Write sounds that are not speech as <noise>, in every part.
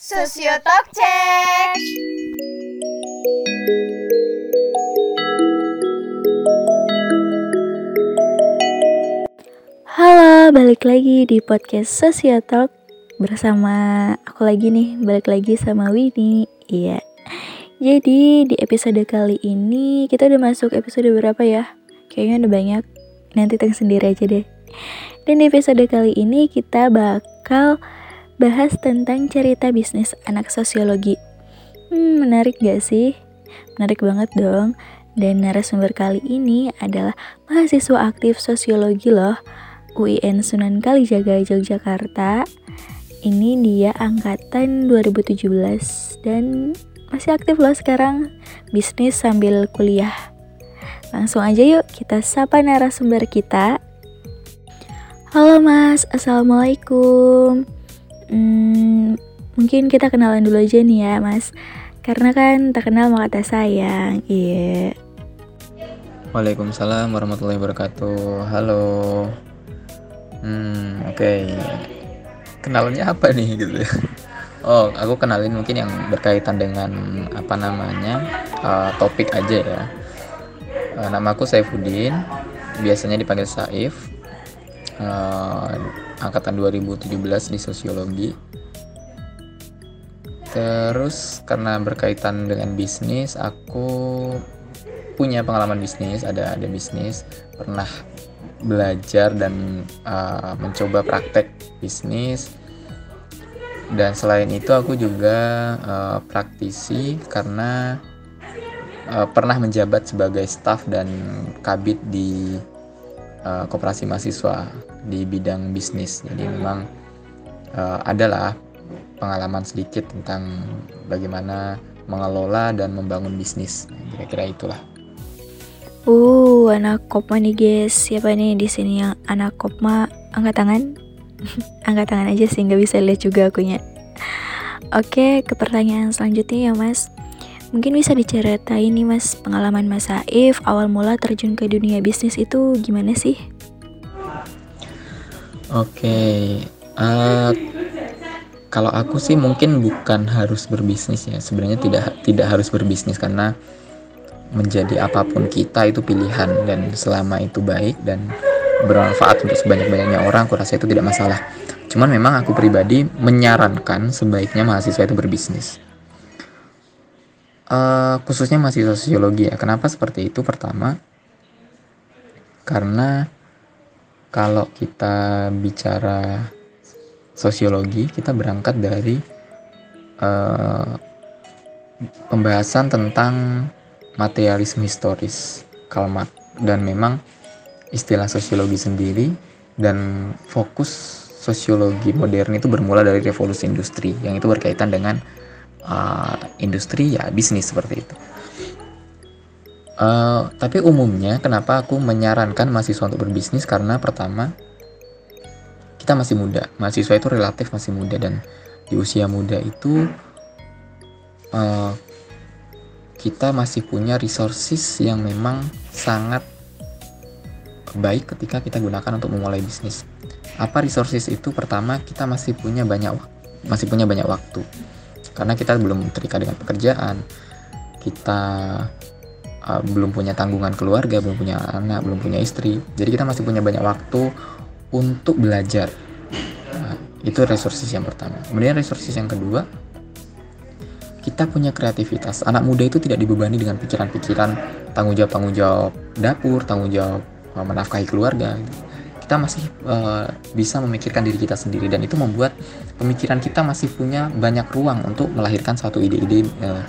Sosiotalk Check. Halo, balik lagi di podcast Sosiotalk bersama aku lagi nih, balik lagi sama Winnie. Iya. Jadi di episode kali ini kita udah masuk episode berapa ya? Kayaknya udah banyak. Nanti teng sendiri aja deh. Dan di episode kali ini kita bakal bahas tentang cerita bisnis anak sosiologi. Hmm, menarik gak sih? Menarik banget dong. Dan narasumber kali ini adalah mahasiswa aktif sosiologi loh UIN Sunan Kalijaga Yogyakarta. Ini dia angkatan 2017 dan masih aktif loh sekarang bisnis sambil kuliah. Langsung aja yuk kita sapa narasumber kita. Halo Mas, Assalamualaikum. Hmm, mungkin kita kenalan dulu aja nih ya Mas. Karena kan tak kenal maka tak sayang. Iya. Waalaikumsalam warahmatullahi wabarakatuh. Halo. Hmm, oke. Okay. Kenalannya apa nih gitu ya? Oh, aku kenalin mungkin yang berkaitan dengan apa namanya uh, topik aja ya. Uh, nama aku Saifuddin, biasanya dipanggil Saif. Uh, angkatan 2017 di sosiologi. Terus karena berkaitan dengan bisnis, aku punya pengalaman bisnis, ada ada bisnis, pernah belajar dan uh, mencoba praktek bisnis. Dan selain itu aku juga uh, praktisi karena uh, pernah menjabat sebagai staf dan kabit di uh, koperasi mahasiswa di bidang bisnis. Jadi memang uh, adalah pengalaman sedikit tentang bagaimana mengelola dan membangun bisnis. Kira-kira itulah. Uh, anak kopma nih guys. Siapa nih di sini yang anak kopma? Angkat tangan. <laughs> Angkat tangan aja sih, nggak bisa lihat juga akunya. Oke, ke pertanyaan selanjutnya ya mas. Mungkin bisa diceritain nih mas, pengalaman mas Saif awal mula terjun ke dunia bisnis itu gimana sih? Oke, uh, kalau aku sih mungkin bukan harus berbisnis ya. Sebenarnya tidak tidak harus berbisnis karena menjadi apa pun kita itu pilihan dan selama itu baik dan bermanfaat untuk sebanyak-banyaknya orang aku rasa itu tidak masalah. Cuman memang aku pribadi menyarankan sebaiknya mahasiswa itu berbisnis. Uh, khususnya mahasiswa sosiologi ya. Kenapa seperti itu? Pertama karena kalau kita bicara sosiologi kita berangkat dari uh, pembahasan tentang materialisme historis Karl Marx dan memang istilah sosiologi sendiri dan fokus sosiologi modern itu bermula dari revolusi industri yang itu berkaitan dengan uh, industri ya bisnis seperti itu. Uh, tapi umumnya kenapa aku menyarankan mahasiswa untuk berbisnis karena pertama kita masih muda, mahasiswa itu relatif masih muda dan di usia muda itu uh, kita masih punya resources yang memang sangat baik ketika kita gunakan untuk memulai bisnis. Apa resources itu? Pertama, kita masih punya banyak masih punya banyak waktu. Karena kita belum terikat dengan pekerjaan. Kita uh, belum punya tanggungan keluarga, belum punya anak, belum punya istri. Jadi kita masih punya banyak waktu untuk belajar. Nah, itu resources yang pertama. Kemudian resources yang kedua, kita punya kreativitas. Anak muda itu tidak dibebani dengan pikiran-pikiran tanggung jawab tanggung jawab dapur, tanggung jawab uh, menafkahi keluarga. Kita masih uh, bisa memikirkan diri kita sendiri dan itu membuat pemikiran kita masih punya banyak ruang untuk melahirkan satu ide-ide uh,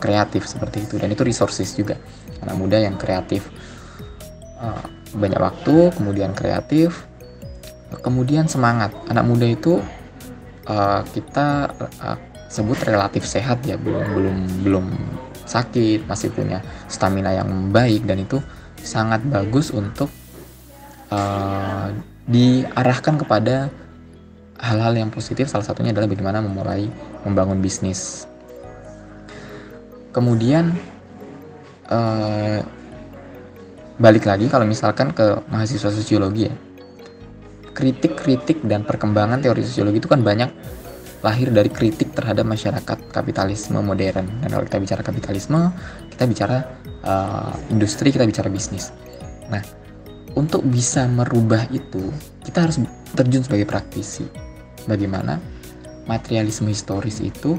kreatif seperti itu dan itu resources juga. Anak muda yang kreatif uh, banyak waktu, kemudian kreatif, kemudian semangat. Anak muda itu uh, kita uh, sebut relatif sehat ya belum belum belum sakit masih punya stamina yang baik dan itu sangat bagus untuk uh, diarahkan kepada hal-hal yang positif. Salah satunya adalah bagaimana memulai membangun bisnis. Kemudian uh, balik lagi kalau misalkan ke mahasiswa sosiologi ya. Kritik-kritik dan perkembangan teori sosiologi itu kan banyak lahir dari kritik terhadap masyarakat kapitalisme modern. Dan kalau kita bicara kapitalisme kita bicara uh, industri kita bicara bisnis. Nah untuk bisa merubah itu kita harus terjun sebagai praktisi. Bagaimana? Materialisme historis itu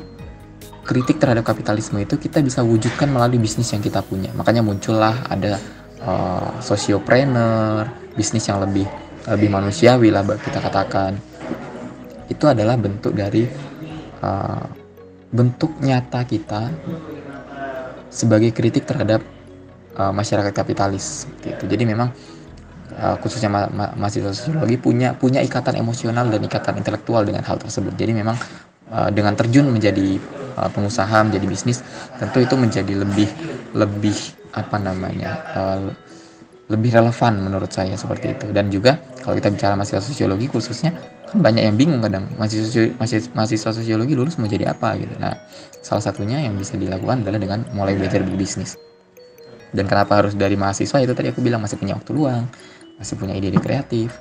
kritik terhadap kapitalisme itu kita bisa wujudkan melalui bisnis yang kita punya. Makanya muncullah ada uh, sosiopreneur bisnis yang lebih lebih manusiawi lah kita katakan. Itu adalah bentuk dari uh, bentuk nyata kita sebagai kritik terhadap uh, masyarakat kapitalis gitu. Jadi memang uh, khususnya ma ma mahasiswa sosiologi punya punya ikatan emosional dan ikatan intelektual dengan hal tersebut. Jadi memang uh, dengan terjun menjadi uh, pengusaha, menjadi bisnis, tentu itu menjadi lebih lebih apa namanya uh, lebih relevan menurut saya seperti itu. Dan juga kalau kita bicara mahasiswa sosiologi khususnya kan banyak yang bingung kadang mahasiswa mahasiswa sosiologi lulus mau jadi apa gitu. Nah salah satunya yang bisa dilakukan adalah dengan mulai belajar berbisnis. Dan kenapa harus dari mahasiswa itu tadi aku bilang masih punya waktu luang, masih punya ide-ide kreatif,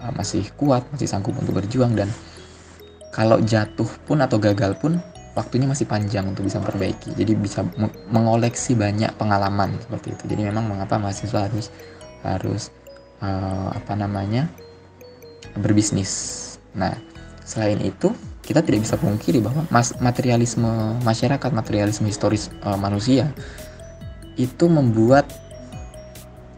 uh, masih kuat, masih sanggup untuk berjuang dan kalau jatuh pun atau gagal pun waktunya masih panjang untuk bisa memperbaiki. Jadi bisa mengoleksi banyak pengalaman seperti itu. Jadi memang mengapa mahasiswa harus harus uh, apa namanya berbisnis. Nah, selain itu kita tidak bisa pungkiri bahwa mas materialisme masyarakat, materialisme historis uh, manusia itu membuat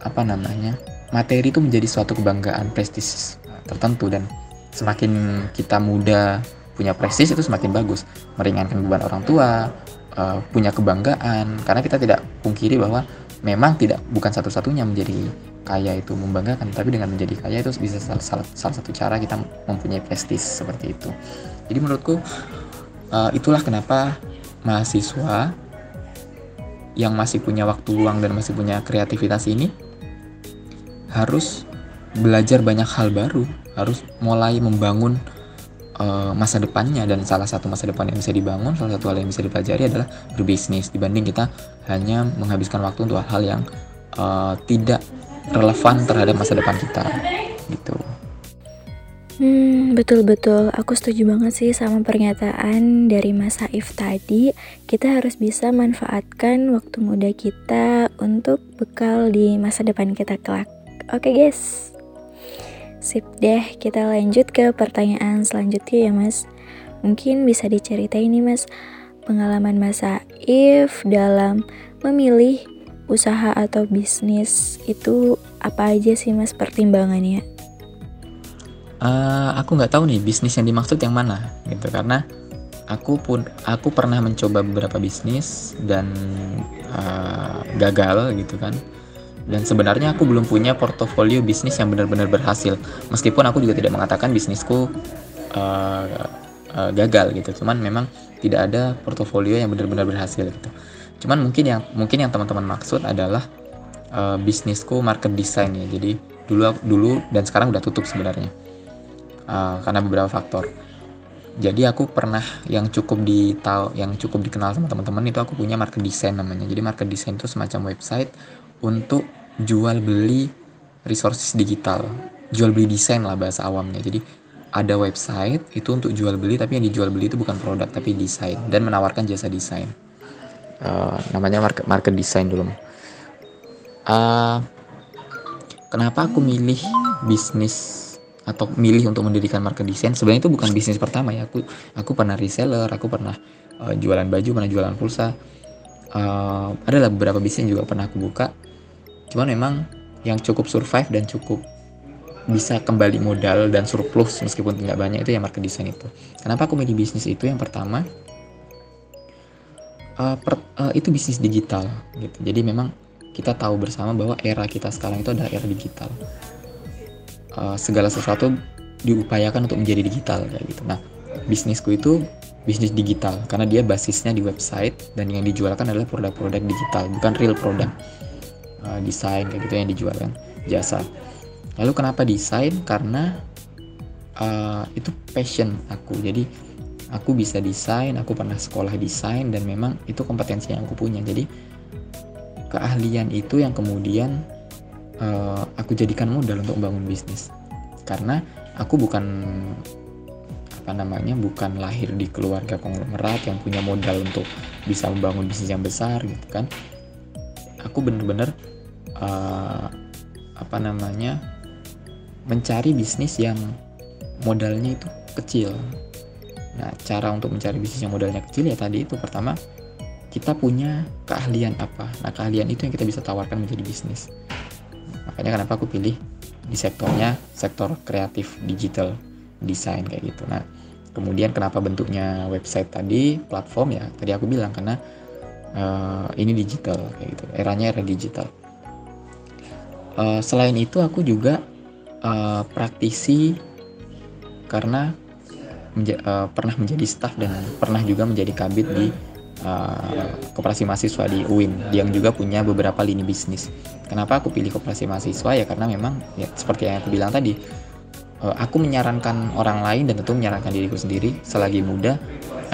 apa namanya materi itu menjadi suatu kebanggaan prestis tertentu dan semakin kita muda punya prestis itu semakin bagus. Meringankan beban orang tua uh, punya kebanggaan karena kita tidak pungkiri bahwa memang tidak bukan satu-satunya menjadi kaya itu membanggakan tapi dengan menjadi kaya itu bisa salah, salah, salah satu cara kita mempunyai prestis seperti itu. Jadi menurutku uh, itulah kenapa mahasiswa yang masih punya waktu luang dan masih punya kreativitas ini harus belajar banyak hal baru, harus mulai membangun uh, masa depannya dan salah satu masa depan yang bisa dibangun, salah satu hal yang bisa dipelajari adalah berbisnis dibanding kita hanya menghabiskan waktu untuk hal-hal yang uh, tidak relevan terhadap masa depan kita gitu. Hmm, betul-betul. Aku setuju banget sih sama pernyataan dari Mas Saif tadi. Kita harus bisa manfaatkan waktu muda kita untuk bekal di masa depan kita kelak. Oke guys. Sip deh, kita lanjut ke pertanyaan selanjutnya ya mas. Mungkin bisa diceritain nih mas, pengalaman Mas Saif dalam memilih usaha atau bisnis itu apa aja sih mas pertimbangannya? uh, aku nggak tahu nih bisnis yang dimaksud yang mana gitu karena aku pun aku pernah mencoba beberapa bisnis dan uh, gagal gitu kan dan sebenarnya aku belum punya portofolio bisnis yang benar-benar berhasil. Meskipun aku juga tidak mengatakan bisnisku uh, uh, gagal gitu. Cuman memang tidak ada portofolio yang benar-benar berhasil gitu. Cuman mungkin yang mungkin yang teman-teman maksud adalah uh, bisnisku market design ya. Jadi dulu dulu dan sekarang udah tutup sebenarnya. Uh, karena beberapa faktor jadi aku pernah yang cukup di yang cukup dikenal sama teman-teman itu aku punya market design namanya. Jadi market design itu semacam website untuk jual beli resources digital. Jual beli desain lah bahasa awamnya. Jadi ada website itu untuk jual beli tapi yang dijual beli itu bukan produk tapi desain. Dan menawarkan jasa desain. Uh, namanya market market design dulu. Uh, kenapa aku milih bisnis atau milih untuk mendirikan market design sebenarnya itu bukan bisnis pertama ya. Aku aku pernah reseller aku pernah uh, jualan baju pernah jualan pulsa. Uh, adalah beberapa bisnis juga pernah aku buka. Cuman memang yang cukup survive dan cukup bisa kembali modal dan surplus meskipun tidak banyak itu ya market design itu. Kenapa aku milih bisnis itu? Yang pertama uh, per, uh, itu bisnis digital gitu. Jadi memang kita tahu bersama bahwa era kita sekarang itu adalah era digital uh, segala sesuatu diupayakan untuk menjadi digital kayak gitu. Nah, bisnisku itu bisnis digital karena dia basisnya di website dan yang dijualkan adalah produk-produk digital, bukan real produk. Uh, desain kayak gitu yang dijualkan, jasa. Lalu kenapa desain? Karena uh, itu passion aku. Jadi aku bisa desain, aku pernah sekolah desain dan memang itu kompetensi yang aku punya. Jadi keahlian itu yang kemudian uh, aku jadikan modal untuk membangun bisnis. Karena aku bukan apa namanya bukan lahir di keluarga konglomerat yang punya modal untuk bisa membangun bisnis yang besar gitu kan. Aku bener-bener uh, apa namanya mencari bisnis yang modalnya itu kecil. Nah cara untuk mencari bisnis yang modalnya kecil ya tadi itu. Pertama kita punya keahlian apa? Nah keahlian itu yang kita bisa tawarkan menjadi bisnis makanya kenapa aku pilih di sektornya sektor kreatif digital desain kayak gitu. Nah kemudian kenapa bentuknya website tadi platform ya tadi aku bilang karena uh, ini digital kayak gitu eranya era digital. Uh, selain itu aku juga uh, praktisi karena menja uh, pernah menjadi staff dan pernah juga menjadi kabit di uh, koperasi mahasiswa di UIN yang juga punya beberapa lini bisnis. Kenapa aku pilih koperasi mahasiswa? Ya karena memang ya seperti yang aku bilang tadi Eh, aku menyarankan orang lain dan tentu menyarankan diriku sendiri selagi muda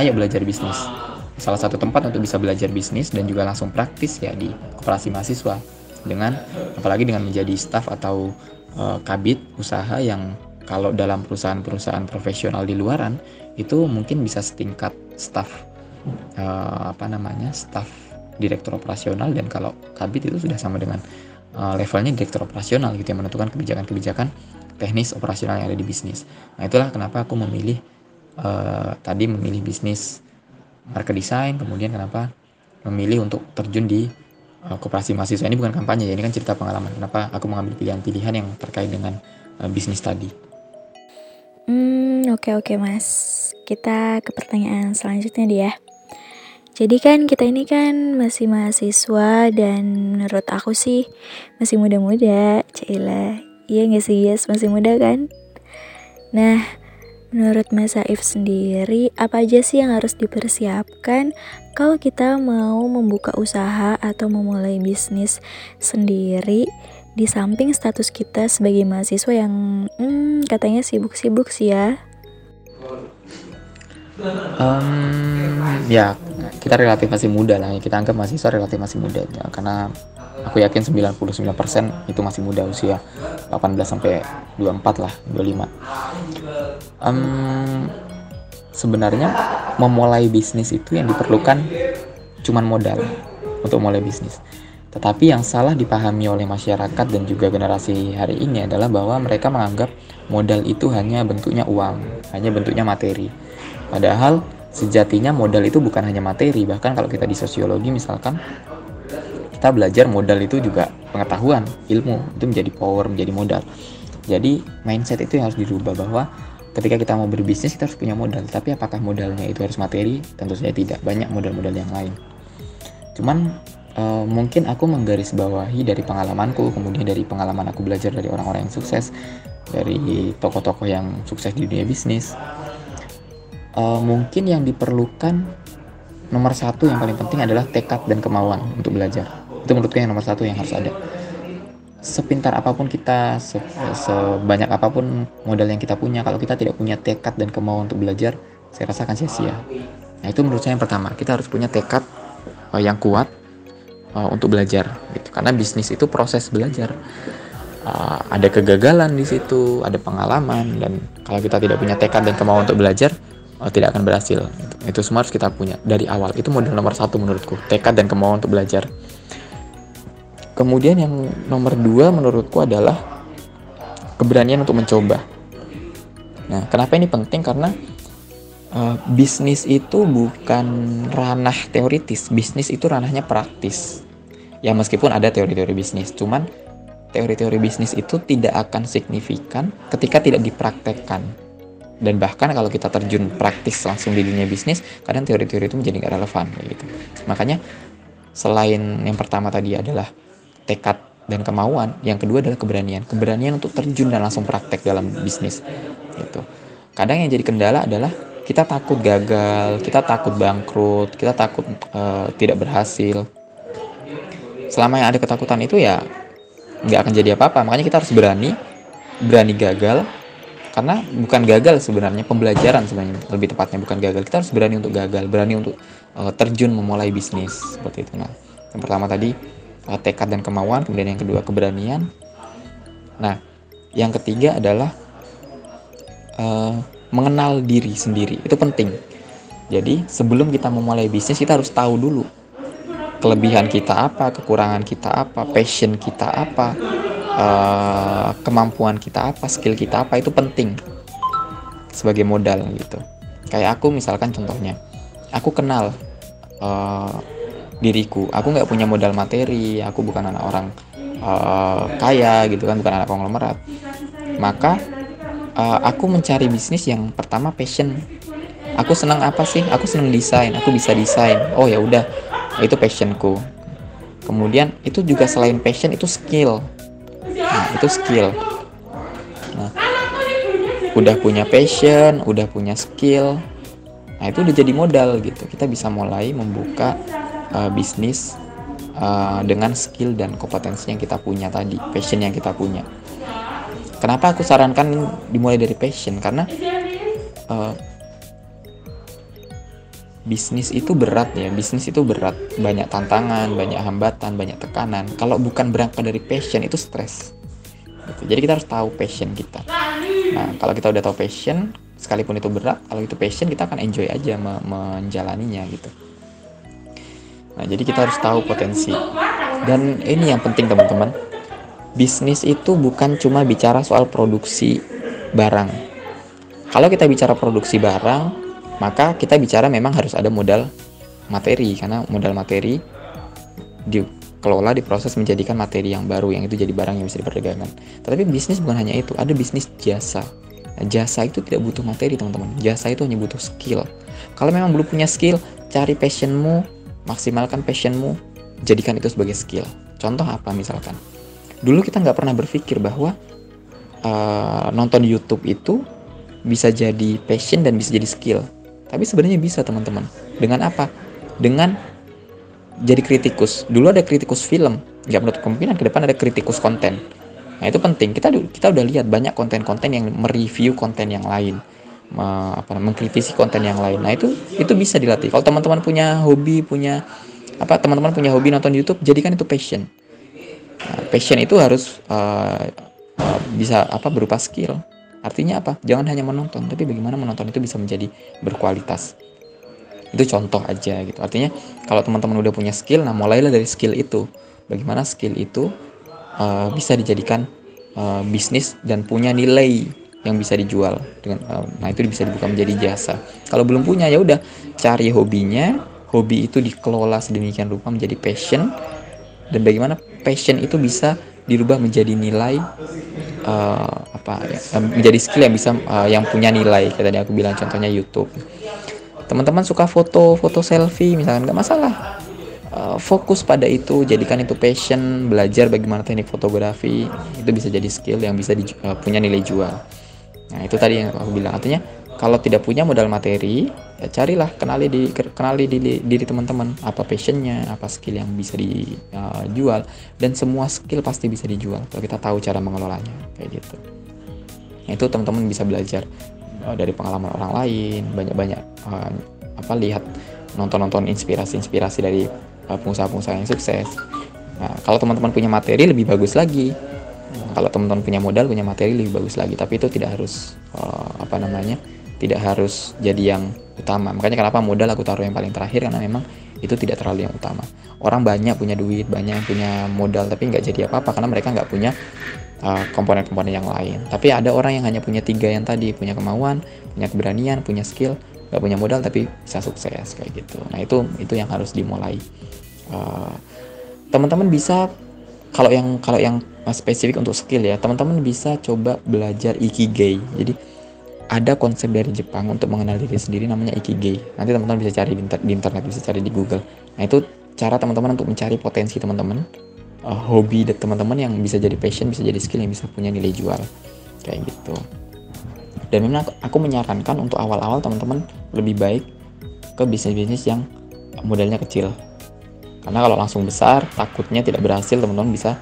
ayo belajar bisnis. Salah satu tempat untuk bisa belajar bisnis dan juga langsung praktis ya di koperasi mahasiswa. Dengan apalagi dengan menjadi staff atau uh, kabit usaha yang kalau dalam perusahaan-perusahaan profesional di luaran itu mungkin bisa setingkat staff uh, apa namanya staff direktur operasional dan kalau kabit itu sudah sama dengan uh, levelnya direktur operasional gitu yang menentukan kebijakan-kebijakan teknis operasional yang ada di bisnis. Nah itulah kenapa aku memilih uh, tadi memilih bisnis market design, kemudian kenapa memilih untuk terjun di uh, koperasi mahasiswa ini bukan kampanye ya ini kan cerita pengalaman. Kenapa aku mengambil pilihan-pilihan yang terkait dengan uh, bisnis tadi. Hmm oke okay, oke okay, mas. Kita ke pertanyaan selanjutnya dia. Jadi kan kita ini kan masih mahasiswa dan menurut aku sih masih muda-muda, Cila. Iya gak sih yes masih muda kan? Nah menurut Mas Saif sendiri apa aja sih yang harus dipersiapkan kalau kita mau membuka usaha atau memulai bisnis sendiri di samping status kita sebagai mahasiswa yang hmm, katanya sibuk-sibuk sih ya? Um, ya kita relatif masih muda lah. Kita anggap mahasiswa relatif masih muda ya, karena aku yakin 99% itu masih muda usia 18 sampai 24 lah 25 um, sebenarnya memulai bisnis itu yang diperlukan cuman modal untuk mulai bisnis. Tetapi yang salah dipahami oleh masyarakat dan juga generasi hari ini adalah bahwa mereka menganggap modal itu hanya bentuknya uang, hanya bentuknya materi. Padahal sejatinya modal itu bukan hanya materi, bahkan kalau kita di sosiologi misalkan kita belajar modal itu juga pengetahuan ilmu. Itu menjadi power menjadi modal. Jadi mindset itu yang harus dirubah bahwa ketika kita mau berbisnis kita harus punya modal. Tapi apakah modalnya itu harus materi? Tentu saja tidak. Banyak modal-modal yang lain. Cuman uh, mungkin aku menggarisbawahi dari pengalamanku kemudian dari pengalaman aku belajar dari orang-orang yang sukses dari tokoh-tokoh yang sukses di dunia bisnis uh, mungkin yang diperlukan nomor satu yang paling penting adalah tekad dan kemauan untuk belajar. Itu menurutku yang nomor satu yang harus ada. Sepintar apa pun kita se sebanyak apa pun modal yang kita punya kalau kita tidak punya tekad dan kemauan untuk belajar saya rasa akan sia-sia. Nah itu menurut saya yang pertama. Kita harus punya tekad uh, yang kuat uh, untuk belajar gitu. Karena bisnis itu proses belajar. Uh, ada kegagalan di situ ada pengalaman dan kalau kita tidak punya tekad dan kemauan untuk belajar uh, tidak akan berhasil itu, itu semua harus kita punya dari awal itu modal nomor satu menurutku tekad dan kemauan untuk belajar Kemudian yang nomor dua menurutku adalah keberanian untuk mencoba. Nah, kenapa ini penting? Karena uh, bisnis itu bukan ranah teoritis, bisnis itu ranahnya praktis. Ya meskipun ada teori-teori bisnis, cuman teori-teori bisnis itu tidak akan signifikan ketika tidak dipraktekkan. Dan bahkan kalau kita terjun praktis langsung di dunia bisnis, kadang teori-teori itu menjadi nggak relevan gitu. Makanya selain yang pertama tadi adalah tekad dan kemauan. Yang kedua adalah keberanian. Keberanian untuk terjun dan langsung praktek dalam bisnis. Gitu. Kadang yang jadi kendala adalah kita takut gagal, kita takut bangkrut, kita takut uh, tidak berhasil. Selama yang ada ketakutan itu ya nggak akan jadi apa-apa. Makanya kita harus berani, berani gagal. Karena bukan gagal sebenarnya, pembelajaran sebenarnya lebih tepatnya bukan gagal. Kita harus berani untuk gagal, berani untuk uh, terjun memulai bisnis seperti itu. Nah, yang pertama tadi uh, tekad dan kemauan, kemudian yang kedua keberanian. Nah, yang ketiga adalah uh, mengenal diri sendiri itu penting jadi sebelum kita memulai bisnis kita harus tahu dulu kelebihan kita apa kekurangan kita apa passion kita apa uh, kemampuan kita apa skill kita apa itu penting sebagai modal gitu. Kayak aku misalkan contohnya aku kenal uh, diriku. Aku nggak punya modal materi aku bukan anak orang uh, kaya gitu kan bukan anak konglomerat. Maka uh, aku mencari bisnis yang pertama passion. Aku senang apa sih? Aku senang desain aku bisa desain. Oh ya udah itu passionku. Kemudian itu juga selain passion itu skill itu skill. Nah udah punya passion udah punya skill nah itu udah jadi modal gitu. Kita bisa mulai membuka uh, bisnis uh, dengan skill dan kompetensi yang kita punya tadi passion yang kita punya. Kenapa aku sarankan dimulai dari passion? Karena uh, bisnis itu berat ya. Bisnis itu berat. Banyak tantangan banyak hambatan banyak tekanan. Kalau bukan berangkat dari passion itu stres gitu. jadi kita harus tahu passion kita. Nah kalau kita udah tahu passion sekalipun itu berat kalau itu passion kita akan enjoy aja me menjalaninya gitu. Nah jadi kita harus tahu potensi. Dan ini yang penting teman-teman. Bisnis itu bukan cuma bicara soal produksi barang. Kalau kita bicara produksi barang maka kita bicara memang harus ada modal materi. Karena modal materi dikelola diproses menjadikan materi yang baru yang itu jadi barang yang bisa diperdagangkan. Tetapi bisnis bukan hanya itu, ada bisnis jasa. Nah, jasa itu tidak butuh materi teman-teman. Jasa itu hanya butuh skill. Kalau memang belum punya skill, cari passionmu, maksimalkan passionmu, jadikan itu sebagai skill. Contoh apa misalkan? Dulu kita nggak pernah berpikir bahwa uh, nonton YouTube itu bisa jadi passion dan bisa jadi skill tapi sebenarnya bisa teman-teman. Dengan apa? Dengan jadi kritikus. Dulu ada kritikus film, nggak menurut kemungkinan ke depan ada kritikus konten. Nah itu penting. Kita kita udah lihat banyak konten-konten yang mereview konten yang lain, me, apa, mengkritisi konten yang lain. Nah itu itu bisa dilatih. Kalau teman-teman punya hobi, punya apa teman-teman punya hobi nonton YouTube, jadikan itu passion. Nah, passion itu harus uh, uh, bisa apa berupa skill Artinya apa? Jangan hanya menonton, tapi bagaimana menonton itu bisa menjadi berkualitas. Itu contoh aja gitu. Artinya kalau teman-teman udah punya skill, nah mulailah dari skill itu. Bagaimana skill itu uh, bisa dijadikan uh, bisnis dan punya nilai yang bisa dijual dengan uh, nah itu bisa dibuka menjadi jasa. Kalau belum punya ya udah cari hobinya, hobi itu dikelola sedemikian rupa menjadi passion dan bagaimana passion itu bisa dirubah menjadi nilai uh, apa ya, menjadi skill yang bisa uh, yang punya nilai kayak tadi aku bilang contohnya YouTube teman-teman suka foto foto selfie misalkan nggak masalah. Uh, fokus pada itu jadikan itu passion belajar bagaimana teknik fotografi. Itu bisa jadi skill yang bisa di, uh, punya nilai jual. Nah itu tadi yang aku bilang. Artinya kalau tidak punya modal materi ya carilah kenali di kenali di diri teman-teman. Apa passionnya apa skill yang bisa dijual uh, dan semua skill pasti bisa dijual kalau kita tahu cara mengelolanya. Kayak gitu. Nah, itu teman-teman bisa belajar uh, dari pengalaman orang lain banyak-banyak uh, apa lihat nonton-nonton inspirasi-inspirasi dari uh, pengusaha-pengusaha yang sukses. Nah kalau teman-teman punya materi lebih bagus lagi. Nah, kalau teman-teman punya modal punya materi lebih bagus lagi. Tapi itu tidak harus uh, apa namanya tidak harus jadi yang utama. Makanya kenapa modal aku taruh yang paling terakhir? Karena memang itu tidak terlalu yang utama. Orang banyak punya duit banyak yang punya modal tapi nggak jadi apa-apa karena mereka nggak punya uh, komponen-komponen yang lain. Tapi ada orang yang hanya punya tiga yang tadi punya kemauan punya keberanian punya skill nggak punya modal tapi bisa sukses kayak gitu. Nah itu itu yang harus dimulai. Uh, teman-teman bisa kalau yang kalau yang spesifik untuk skill ya teman-teman bisa coba belajar ikigai. Jadi ada konsep dari Jepang untuk mengenal diri sendiri namanya ikigai. Nanti teman-teman bisa cari di internet, bisa cari di Google. Nah, itu cara teman-teman untuk mencari potensi teman-teman, uh, hobi dan teman-teman yang bisa jadi passion, bisa jadi skill yang bisa punya nilai jual. Kayak gitu. Dan memang aku, aku menyarankan untuk awal-awal teman-teman lebih baik ke bisnis-bisnis yang modalnya kecil. Karena kalau langsung besar, takutnya tidak berhasil, teman-teman bisa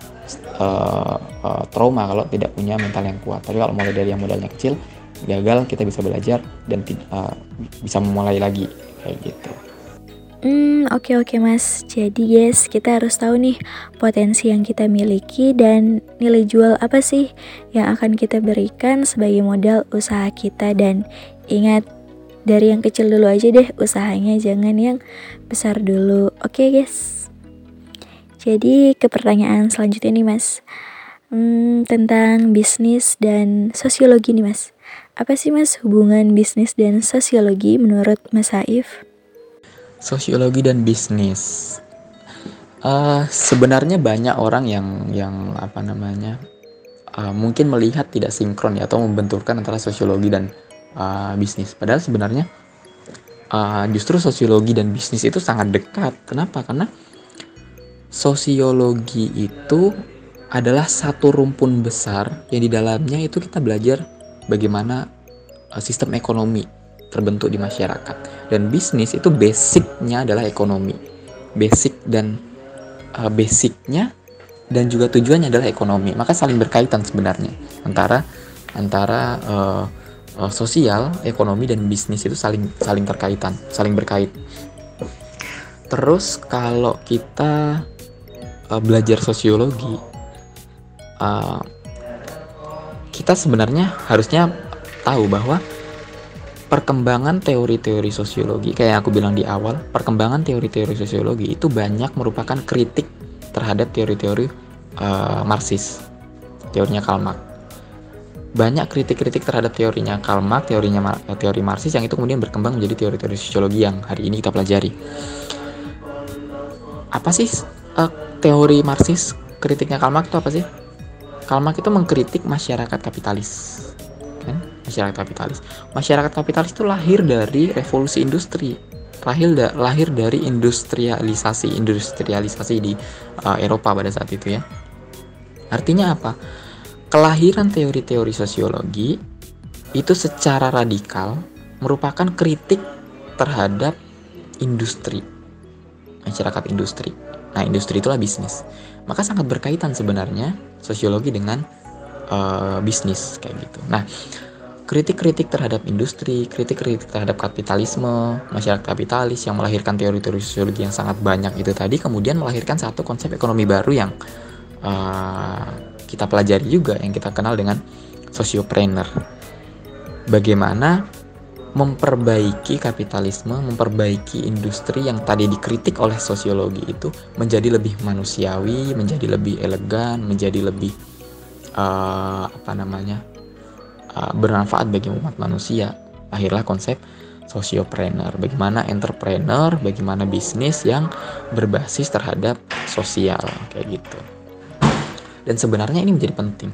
uh, uh, trauma kalau tidak punya mental yang kuat. Tapi kalau mulai dari yang modalnya kecil, gagal kita bisa belajar dan uh, bisa memulai lagi kayak gitu. Hmm, oke okay, oke okay, Mas. Jadi guys, kita harus tahu nih potensi yang kita miliki dan nilai jual apa sih yang akan kita berikan sebagai modal usaha kita. Dan ingat dari yang kecil dulu aja deh usahanya jangan yang besar dulu. Oke okay, guys jadi ke pertanyaan selanjutnya nih mas. Hmm, tentang bisnis dan sosiologi nih mas. Apa sih mas hubungan bisnis dan sosiologi menurut mas Saif sosiologi dan bisnis uh, sebenarnya banyak orang yang yang apa namanya uh, mungkin melihat tidak sinkron ya atau membenturkan antara sosiologi dan uh, bisnis. Padahal sebenarnya uh, justru sosiologi dan bisnis itu sangat dekat. Kenapa? Karena sosiologi itu adalah satu rumpun besar yang di dalamnya itu kita belajar bagaimana sistem ekonomi terbentuk di masyarakat. Dan bisnis itu basicnya adalah ekonomi. Basic dan uh, basicnya dan juga tujuannya adalah ekonomi. Maka saling berkaitan sebenarnya antara antara uh, uh, sosial, ekonomi dan bisnis itu saling saling terkaitan, saling berkait. Terus kalau kita uh, belajar sosiologi, uh, kita sebenarnya harusnya tahu bahwa perkembangan teori-teori sosiologi, kayak yang aku bilang di awal, perkembangan teori-teori sosiologi itu banyak merupakan kritik terhadap teori-teori uh, Marxis, teorinya Karl Marx banyak kritik-kritik terhadap teorinya Karl Marx, teorinya teori Marxis yang itu kemudian berkembang menjadi teori-teori sosiologi yang hari ini kita pelajari. Apa sih uh, teori Marxis? Kritiknya Karl Marx itu apa sih? Karl Marx itu mengkritik masyarakat kapitalis. Masyarakat kapitalis. Masyarakat kapitalis itu lahir dari revolusi industri. Lahir, da lahir dari industrialisasi, industrialisasi di uh, Eropa pada saat itu ya. Artinya apa? Kelahiran teori-teori sosiologi itu secara radikal merupakan kritik terhadap industri, masyarakat industri. Nah, industri itulah bisnis. Maka sangat berkaitan sebenarnya sosiologi dengan uh, bisnis kayak gitu. Nah, kritik-kritik terhadap industri, kritik-kritik terhadap kapitalisme, masyarakat kapitalis yang melahirkan teori-teori sosiologi yang sangat banyak itu tadi kemudian melahirkan satu konsep ekonomi baru yang uh, kita pelajari juga yang kita kenal dengan sosiopreneur. Bagaimana memperbaiki kapitalisme, memperbaiki industri yang tadi dikritik oleh sosiologi itu menjadi lebih manusiawi, menjadi lebih elegan, menjadi lebih uh, apa namanya uh, bermanfaat bagi umat manusia. Akhirlah konsep sosiopreneur, bagaimana entrepreneur, bagaimana bisnis yang berbasis terhadap sosial. Kayak gitu. Dan sebenarnya ini menjadi penting.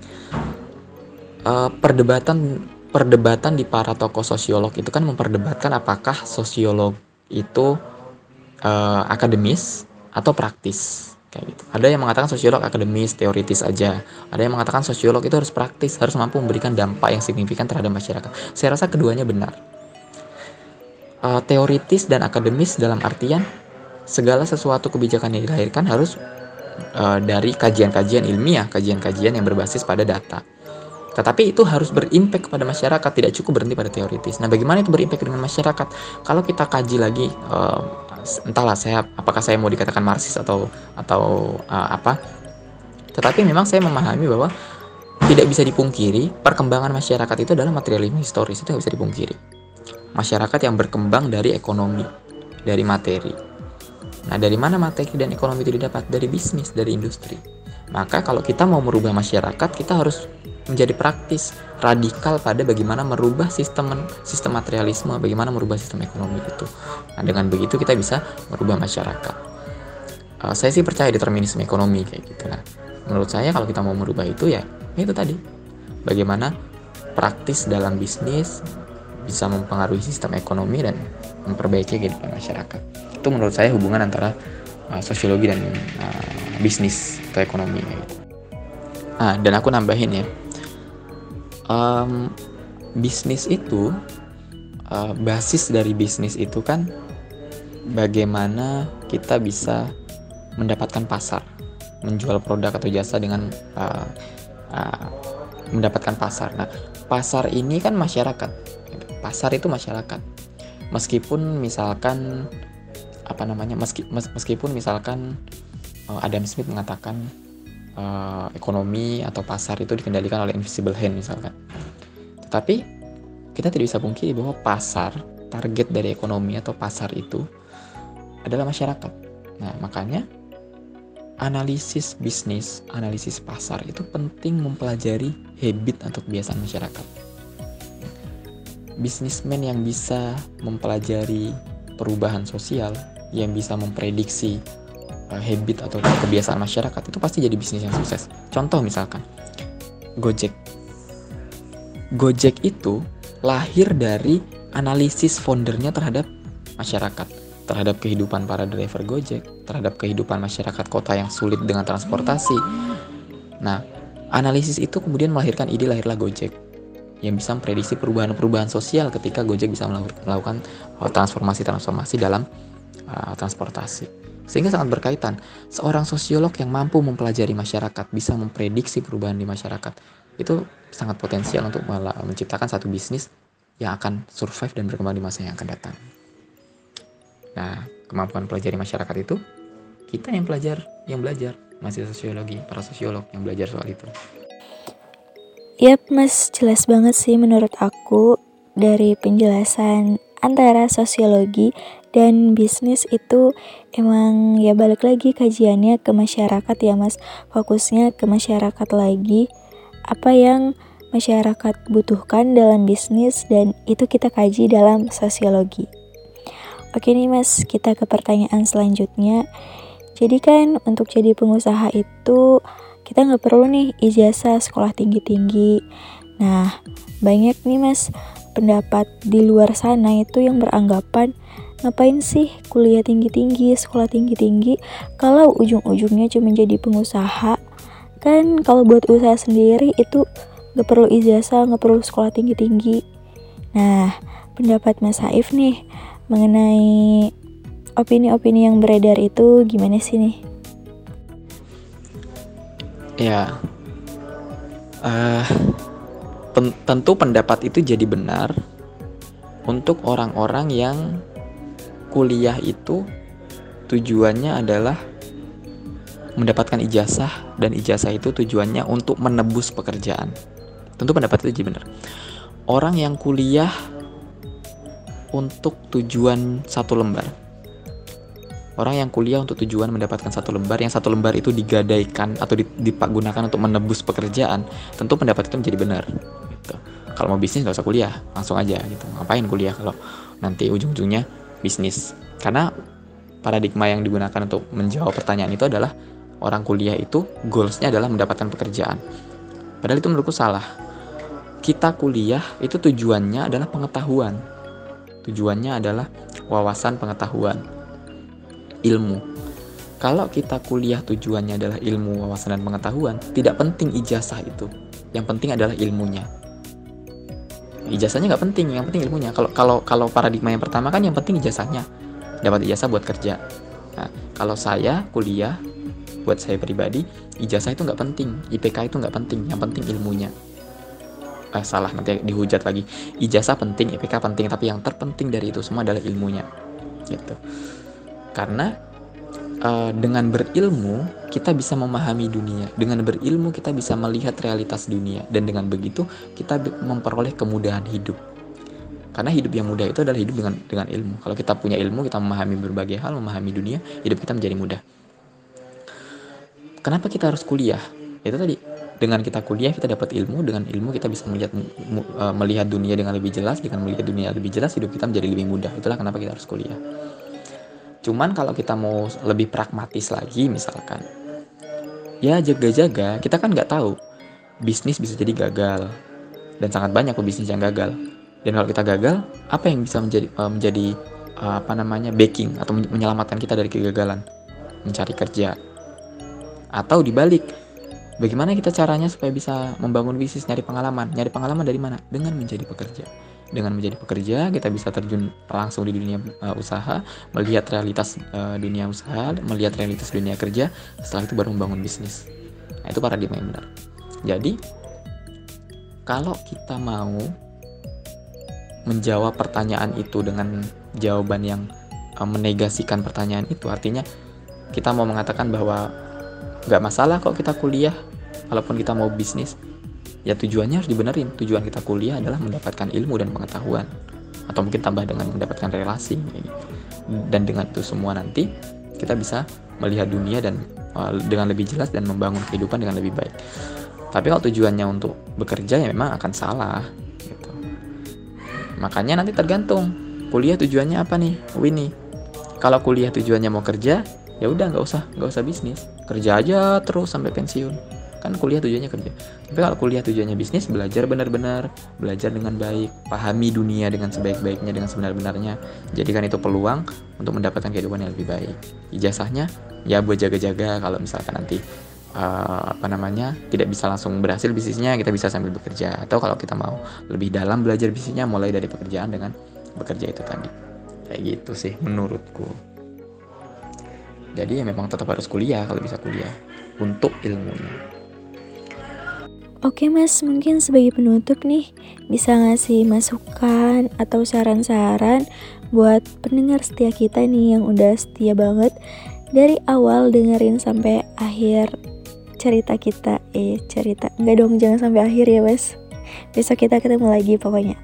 Uh, perdebatan perdebatan di para tokoh sosiolog itu kan memperdebatkan apakah sosiolog itu uh, akademis atau praktis kayak gitu. Ada yang mengatakan sosiolog akademis, teoritis aja. Ada yang mengatakan sosiolog itu harus praktis, harus mampu memberikan dampak yang signifikan terhadap masyarakat. Saya rasa keduanya benar. Uh, teoritis dan akademis dalam artian segala sesuatu kebijakan yang dilahirkan harus uh, dari kajian-kajian ilmiah, kajian-kajian yang berbasis pada data. Tetapi itu harus berimpact kepada masyarakat, tidak cukup berhenti pada teoritis. Nah, bagaimana itu berimpact dengan masyarakat? Kalau kita kaji lagi, uh, entahlah saya, apakah saya mau dikatakan Marxis atau atau uh, apa? Tetapi memang saya memahami bahwa tidak bisa dipungkiri perkembangan masyarakat itu adalah materialisme historis itu tidak bisa dipungkiri. Masyarakat yang berkembang dari ekonomi, dari materi. Nah, dari mana materi dan ekonomi itu didapat? Dari bisnis, dari industri. Maka kalau kita mau merubah masyarakat, kita harus menjadi praktis, radikal pada bagaimana merubah sistem sistem materialisme, bagaimana merubah sistem ekonomi itu. Nah, dengan begitu kita bisa merubah masyarakat. Uh, saya sih percaya determinisme ekonomi kayak gitu. Nah, menurut saya kalau kita mau merubah itu ya, ya itu tadi. Bagaimana praktis dalam bisnis bisa mempengaruhi sistem ekonomi dan memperbaiki kehidupan masyarakat itu menurut saya hubungan antara uh, sosiologi dan uh, bisnis atau ekonomi gitu. Ah, dan aku nambahin ya, um, bisnis itu uh, basis dari bisnis itu kan bagaimana kita bisa mendapatkan pasar, menjual produk atau jasa dengan uh, uh, mendapatkan pasar. Nah, pasar ini kan masyarakat. Pasar itu masyarakat. Meskipun misalkan apa namanya meski, meskipun misalkan Adam Smith mengatakan uh, ekonomi atau pasar itu dikendalikan oleh invisible hand misalkan tetapi kita tidak bisa pungkiri bahwa pasar target dari ekonomi atau pasar itu adalah masyarakat. Nah, makanya analisis bisnis, analisis pasar itu penting mempelajari habit atau kebiasaan masyarakat. Bisnismen yang bisa mempelajari perubahan sosial, yang bisa memprediksi habit atau kebiasaan masyarakat itu pasti jadi bisnis yang sukses. Contoh misalkan Gojek. Gojek itu lahir dari analisis foundernya terhadap masyarakat, terhadap kehidupan para driver Gojek, terhadap kehidupan masyarakat kota yang sulit dengan transportasi. Nah, analisis itu kemudian melahirkan ide lahirlah Gojek yang bisa memprediksi perubahan-perubahan sosial ketika Gojek bisa melakukan uh, transformasi-transformasi dalam uh, transportasi. Sehingga sangat berkaitan. Seorang sosiolog yang mampu mempelajari masyarakat, bisa memprediksi perubahan di masyarakat, itu sangat potensial untuk menciptakan satu bisnis yang akan survive dan berkembang di masa yang akan datang. Nah, kemampuan pelajari masyarakat itu kita yang pelajar, yang belajar, masih sosiologi, para sosiolog yang belajar soal itu. Yap, Mas, jelas banget sih menurut aku dari penjelasan antara sosiologi dan bisnis itu emang ya balik lagi kajiannya ke masyarakat ya mas. Fokusnya ke masyarakat lagi. Apa yang masyarakat butuhkan dalam bisnis dan itu kita kaji dalam sosiologi. Oke nih mas kita ke pertanyaan selanjutnya. Jadi kan untuk jadi pengusaha itu kita nggak perlu nih ijazah sekolah tinggi-tinggi. Nah banyak nih mas pendapat di luar sana itu yang beranggapan ngapain sih kuliah tinggi-tinggi, sekolah tinggi-tinggi kalau ujung-ujungnya cuma jadi pengusaha kan kalau buat usaha sendiri itu gak perlu ijazah, gak perlu sekolah tinggi-tinggi nah pendapat Mas Saif nih mengenai opini-opini yang beredar itu gimana sih nih? Ya, uh, tentu pendapat itu jadi benar untuk orang-orang yang kuliah itu tujuannya adalah mendapatkan ijazah dan ijazah itu tujuannya untuk menebus pekerjaan. Tentu pendapat itu jadi benar. Orang yang kuliah untuk tujuan satu lembar. Orang yang kuliah untuk tujuan mendapatkan satu lembar, yang satu lembar itu digadaikan atau dipagunakan untuk menebus pekerjaan, tentu pendapat itu menjadi benar gitu kalau mau bisnis nggak usah kuliah langsung aja gitu ngapain kuliah kalau nanti ujung-ujungnya bisnis. Karena paradigma yang digunakan untuk menjawab pertanyaan itu adalah orang kuliah itu goalsnya adalah mendapatkan pekerjaan. Padahal itu menurutku salah. Kita kuliah itu tujuannya adalah pengetahuan. Tujuannya adalah wawasan pengetahuan. Ilmu. Kalau kita kuliah tujuannya adalah ilmu, wawasan, dan pengetahuan, tidak penting ijazah itu. Yang penting adalah ilmunya ijazahnya nggak penting yang penting ilmunya. Kalau kalau kalau paradigma yang pertama kan yang penting ijazahnya. Dapat ijazah buat kerja. Nah kalau saya kuliah buat saya pribadi ijazah itu nggak penting IPK itu nggak penting yang penting ilmunya. Eh, salah nanti dihujat lagi. Ijazah penting IPK penting tapi yang terpenting dari itu semua adalah ilmunya. Gitu. Karena uh, dengan berilmu kita bisa memahami dunia. Dengan berilmu kita bisa melihat realitas dunia dan dengan begitu kita memperoleh kemudahan hidup. Karena hidup yang mudah itu adalah hidup dengan dengan ilmu. Kalau kita punya ilmu, kita memahami berbagai hal, memahami dunia, hidup kita menjadi mudah. Kenapa kita harus kuliah? Itu tadi dengan kita kuliah kita dapat ilmu, dengan ilmu kita bisa melihat uh, melihat dunia dengan lebih jelas, dengan melihat dunia lebih jelas hidup kita menjadi lebih mudah. Itulah kenapa kita harus kuliah. Cuman kalau kita mau lebih pragmatis lagi misalkan, ya jaga-jaga, kita kan nggak tahu bisnis bisa jadi gagal dan sangat banyak pebisnis yang gagal. Dan kalau kita gagal, apa yang bisa menjadi uh, menjadi uh, apa namanya backing atau menyelamatkan kita dari kegagalan? Mencari kerja. Atau dibalik, bagaimana kita caranya supaya bisa membangun bisnis nyari pengalaman? Nyari pengalaman dari mana? Dengan menjadi pekerja dengan menjadi pekerja kita bisa terjun langsung di dunia uh, usaha melihat realitas uh, dunia usaha melihat realitas dunia kerja setelah itu baru membangun bisnis. Nah, itu paradigma yang benar. Jadi kalau kita mau menjawab pertanyaan itu dengan jawaban yang uh, menegasikan pertanyaan itu artinya kita mau mengatakan bahwa nggak masalah kok kita kuliah walaupun kita mau bisnis ya tujuannya harus dibenerin. Tujuan kita kuliah adalah mendapatkan ilmu dan pengetahuan. Atau mungkin tambah dengan mendapatkan relasi dan dengan itu semua nanti kita bisa melihat dunia dan uh, dengan lebih jelas dan membangun kehidupan dengan lebih baik. Tapi kalau tujuannya untuk bekerja ya memang akan salah gitu. makanya nanti tergantung kuliah tujuannya apa nih Winnie? Kalau kuliah tujuannya mau kerja ya udah nggak usah nggak usah bisnis. Kerja aja terus sampai pensiun kan kuliah tujuannya kerja. Tapi kalau kuliah tujuannya bisnis belajar benar-benar. Belajar dengan baik. Pahami dunia dengan sebaik-baiknya dengan sebenar-benarnya. Jadikan itu peluang untuk mendapatkan kehidupan yang lebih baik. Ijazahnya ya buat jaga-jaga kalau misalkan nanti uh, apa namanya tidak bisa langsung berhasil bisnisnya kita bisa sambil bekerja. Atau kalau kita mau lebih dalam belajar bisnisnya mulai dari pekerjaan dengan bekerja itu tadi. Kayak gitu sih menurutku. Jadi ya memang tetap harus kuliah kalau bisa kuliah. Untuk ilmunya Oke mas, mungkin sebagai penutup nih bisa ngasih masukan atau saran-saran buat pendengar setia kita nih yang udah setia banget dari awal dengerin sampai akhir cerita kita. Eh cerita. Nggak dong jangan sampai akhir ya mas. Besok kita ketemu lagi pokoknya.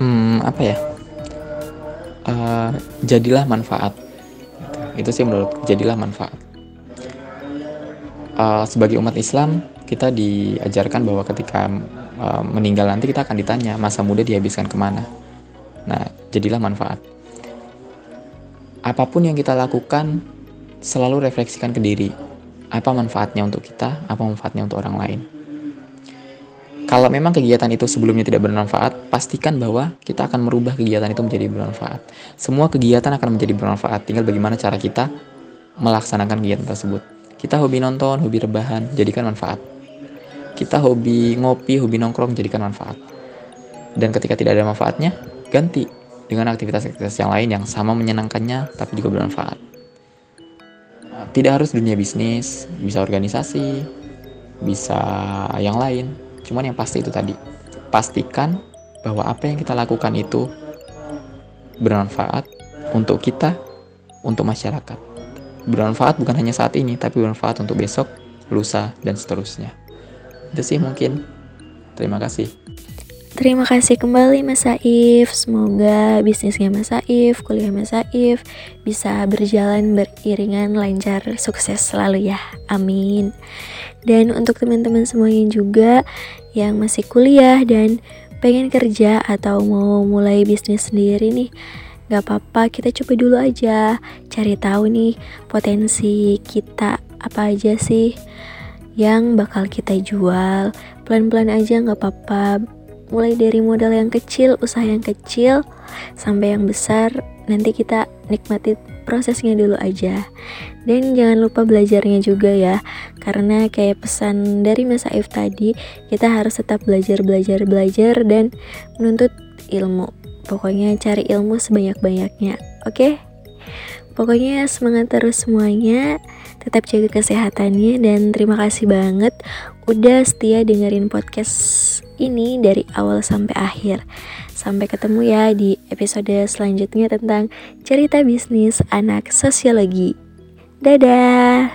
Hmm apa ya? Uh, jadilah manfaat. Itu sih menurut jadilah manfaat uh, sebagai umat Islam kita diajarkan bahwa ketika uh, meninggal nanti kita akan ditanya masa muda dihabiskan ke mana. Nah, jadilah manfaat. Apa pun yang kita lakukan, selalu refleksikan ke diri. Apa manfaatnya untuk kita, apa manfaatnya untuk orang lain. Kalau memang kegiatan itu sebelumnya tidak bermanfaat, pastikan bahwa kita akan merubah kegiatan itu menjadi bermanfaat. Semua kegiatan akan menjadi bermanfaat, tinggal bagaimana cara kita melaksanakan kegiatan tersebut. Kita hobi nonton, hobi rebahan, jadikan manfaat. Kita hobi ngopi, hobi nongkrong, jadikan manfaat. Dan ketika tidak ada manfaatnya, ganti dengan aktivitas-aktivitas yang lain yang sama menyenangkannya tapi juga bermanfaat. Tidak harus dunia bisnis, bisa organisasi, bisa yang lain. Cuman yang pasti itu tadi, pastikan bahwa apa yang kita lakukan itu bermanfaat untuk kita, untuk masyarakat bermanfaat bukan hanya saat ini, tapi bermanfaat untuk besok, lusa, dan seterusnya. Itu sih mungkin. Terima kasih. Terima kasih kembali Mas Saif. Semoga bisnisnya Mas Saif, kuliah Mas Saif bisa berjalan beriringan lancar, sukses selalu ya. Amin. Dan untuk teman-teman semuanya juga yang masih kuliah dan pengen kerja atau mau mulai bisnis sendiri nih, Gak apa-apa, kita coba dulu aja cari tahu nih potensi kita apa aja sih yang bakal kita jual. Pelan-pelan aja gak apa-apa. Mulai dari modal yang kecil, usaha yang kecil sampai yang besar, nanti kita nikmati prosesnya dulu aja. Dan jangan lupa belajarnya juga ya. Karena kayak pesan dari Mas Aif tadi, kita harus tetap belajar, belajar, belajar dan menuntut ilmu Pokoknya cari ilmu sebanyak-banyaknya, oke? Okay? Pokoknya semangat terus semuanya, tetap jaga kesehatannya dan terima kasih banget udah setia dengerin podcast ini dari awal sampai akhir. Sampai ketemu ya di episode selanjutnya tentang cerita bisnis anak sosiologi. Dadah.